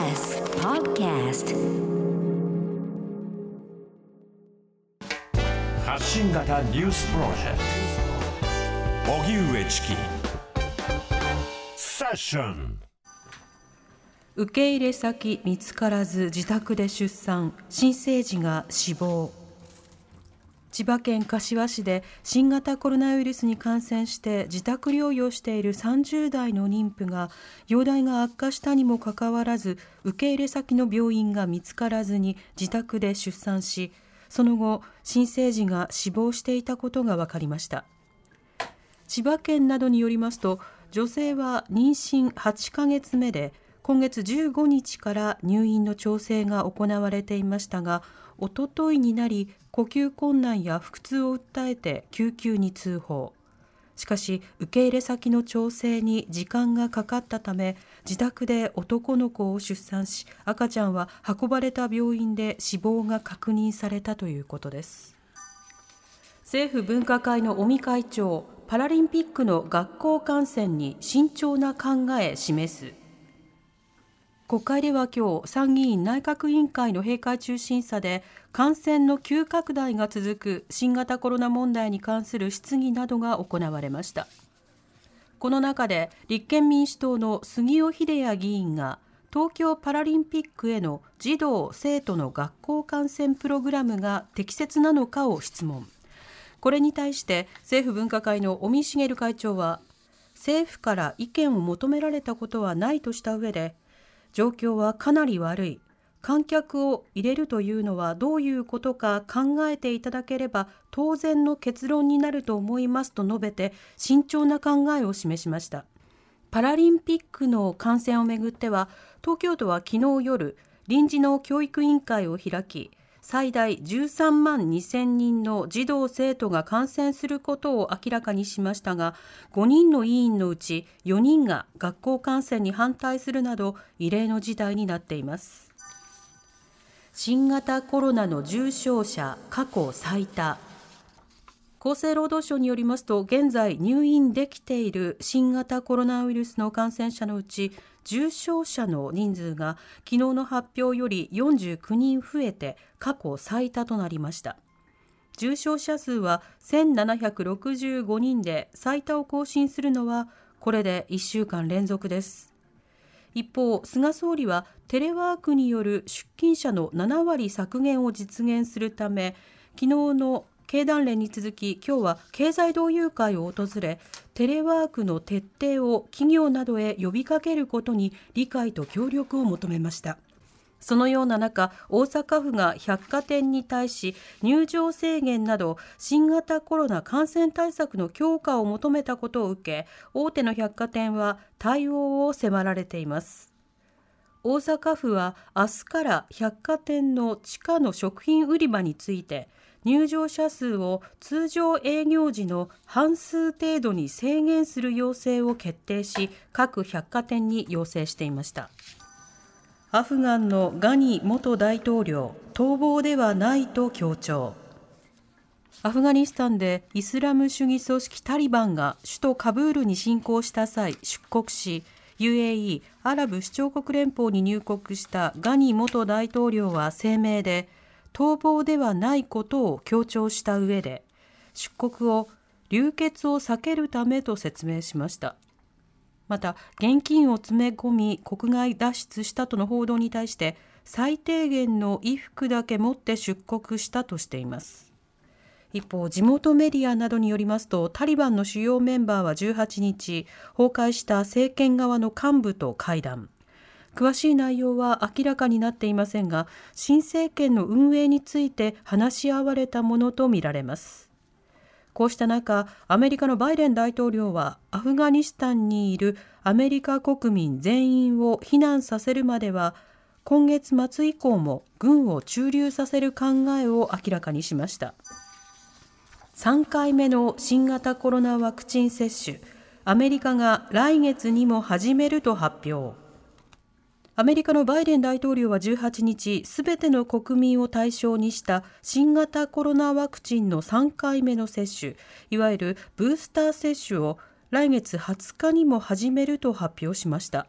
TBS Podcast. 発信型ニュースプロジェクト。荻上チキ。セッション。受け入れ先見つからず自宅で出産。新生児が死亡千葉県柏市で新型コロナウイルスに感染して自宅療養している30代の妊婦が容体が悪化したにもかかわらず受け入れ先の病院が見つからずに自宅で出産しその後新生児が死亡していたことが分かりました千葉県などによりますと女性は妊娠8ヶ月目で今月15日から入院の調整が行われていましたがおとといになり呼吸困難や腹痛を訴えて救急に通報。しかし受け入れ先の調整に時間がかかったため自宅で男の子を出産し赤ちゃんは運ばれた病院で死亡が確認されたということです。政府分科会の尾身会長パラリンピックの学校観戦に慎重な考え示す国会では今日参議院内閣委員会の閉会中審査で感染の急拡大が続く新型コロナ問題に関する質疑などが行われました。この中で立憲民主党の杉尾秀哉議員が東京パラリンピックへの児童生徒の学校観戦プログラムが適切なのかを質問。これに対して政府分科会の尾身茂会長は政府から意見を求められたことはないとした上で状況はかなり悪い。観客を入れるというのはどういうことか考えていただければ当然の結論になると思いますと述べて慎重な考えを示しました。パラリンピックの観戦をめぐっては東京都は昨日夜臨時の教育委員会を開き最大13万2000人の児童生徒が感染することを明らかにしましたが5人の委員のうち4人が学校感染に反対するなど異例の事態になっています。新型コロナの重症者過去最多。厚生労働省によりますと現在入院できている新型コロナウイルスの感染者のうち重症者の人数が昨日の発表より49人増えて過去最多となりました。重症者数は1765人で最多を更新するのはこれで1週間連続です。一方菅総理はテレワークによる出勤者の7割削減を実現するため昨日の経団連に続き今日は経済同友会を訪れテレワークの徹底を企業などへ呼びかけることに理解と協力を求めましたそのような中、大阪府が百貨店に対し入場制限など新型コロナ感染対策の強化を求めたことを受け、大手の百貨店は対応を迫られています。大阪府は明日から百貨店の地下の食品売り場について入場者数を通常営業時の半数程度に制限する要請を決定し各百貨店に要請していました。アフガンのガニ元大統領逃亡ではないと強調。アフガニスタンでイスラム主義組織タリバンが首都カブールに侵攻した際出国し UAE= アラブ首長国連邦に入国したガニ元大統領は声明で逃亡ではないことを強調した上で出国を流血を避けるためと説明しました。また現金を詰め込み国外脱出したとの報道に対して最低限の衣服だけ持って出国したとしています。一方地元メディアなどによりますとタリバンの主要メンバーは18日崩壊した政権側の幹部と会談。詳しい内容は明らかになっていませんが新政権の運営について話し合われたものとみられます。こうした中アメリカのバイデン大統領はアフガニスタンにいるアメリカ国民全員を避難させるまでは今月末以降も軍を駐留させる考えを明らかにしました。3回目の新型コロナワクチン接種アメリカが来月にも始めると発表アメリカのバイデン大統領は18日、すべての国民を対象にした新型コロナワクチンの3回目の接種、いわゆるブースター接種を来月20日にも始めると発表しました。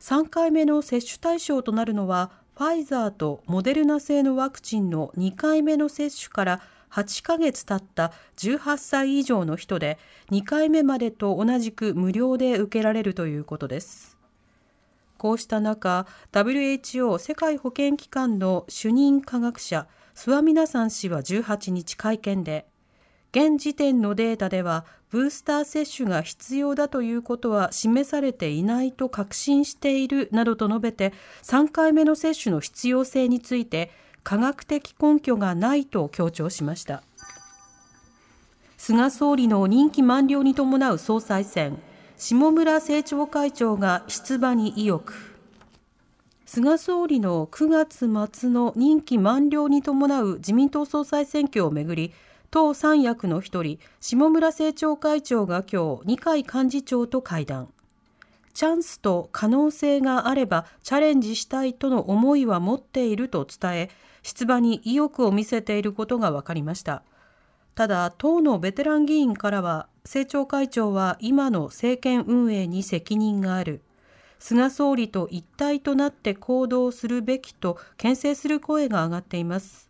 3回目の接種対象となるのはファイザーとモデルナ製のワクチンの2回目の接種から8ヶ月経った18歳以上の人で2回目までと同じく無料で受けられるということです。こうした中 WHO 世界保健機関の主任科学者スワミナサン氏は18日会見で現時点のデータではブースター接種が必要だということは示されていないと確信しているなどと述べて3回目の接種の必要性について科学的根拠がないと強調しました。菅総理の任期満了に伴う総裁選下村政調会長が出馬に意欲。菅総理の9月末の任期満了に伴う自民党総裁選挙をめぐり党三役の一人下村政調会長が今日二階幹事長と会談。チャンスと可能性があればチャレンジしたいとの思いは持っていると伝え出馬に意欲を見せていることが分かりました。ただ党のベテラン議員からは政調会長は今の政権運営に責任がある。菅総理と一体となって行動するべきと牽制する声が上がっています。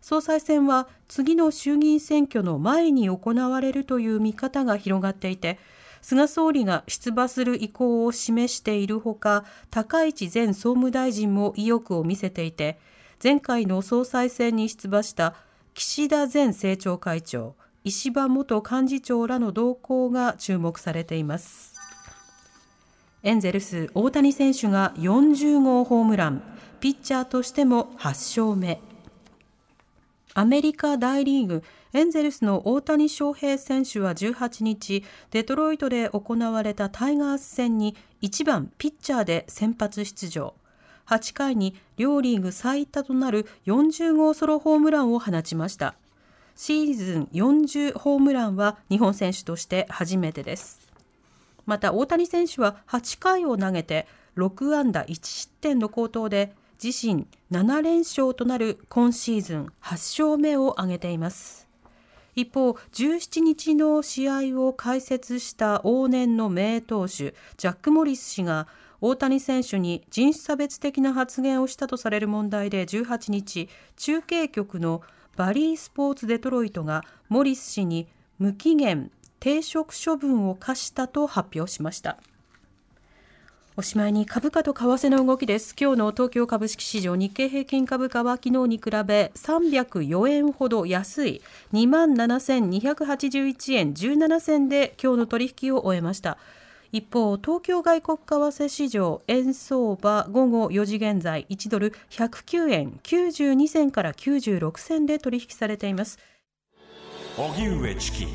総裁選は次の衆議院選挙の前に行われるという見方が広がっていて菅総理が出馬する意向を示しているほか高市前総務大臣も意欲を見せていて前回の総裁選に出馬した岸田前政調会長石破元幹事長らの動向が注目されています。エンゼルス大谷選手が40号ホームランピッチャーとしても8勝目。アメリカ大リーグエンゼルスの大谷翔平選手は18日デトロイトで行われたタイガース戦に1番ピッチャーで先発出場。8回に両リーグ最多となる40号ソロホームランを放ちました。シーズン40ホームランは日本選手として初めてです。また大谷選手は8回を投げて6安打1失点の好投で自身7連勝となる今シーズン8勝目を挙げています。一方17日の試合を解説した往年の名投手ジャック・モリス氏が大谷選手に人種差別的な発言をしたとされる問題で18日中継局のバリースポーツデトロイトがモリス氏に無期限停職処分を課したと発表しました。おしまいに株価と為替の動きです。今日の東京株式市場日経平均株価は昨日に比べ304円ほど安い27,281円17銭で今日の取引を終えました。一方、東京外国為替市場円相場午後4時現在1ドル109円92銭から96銭で取引されています。荻上チキ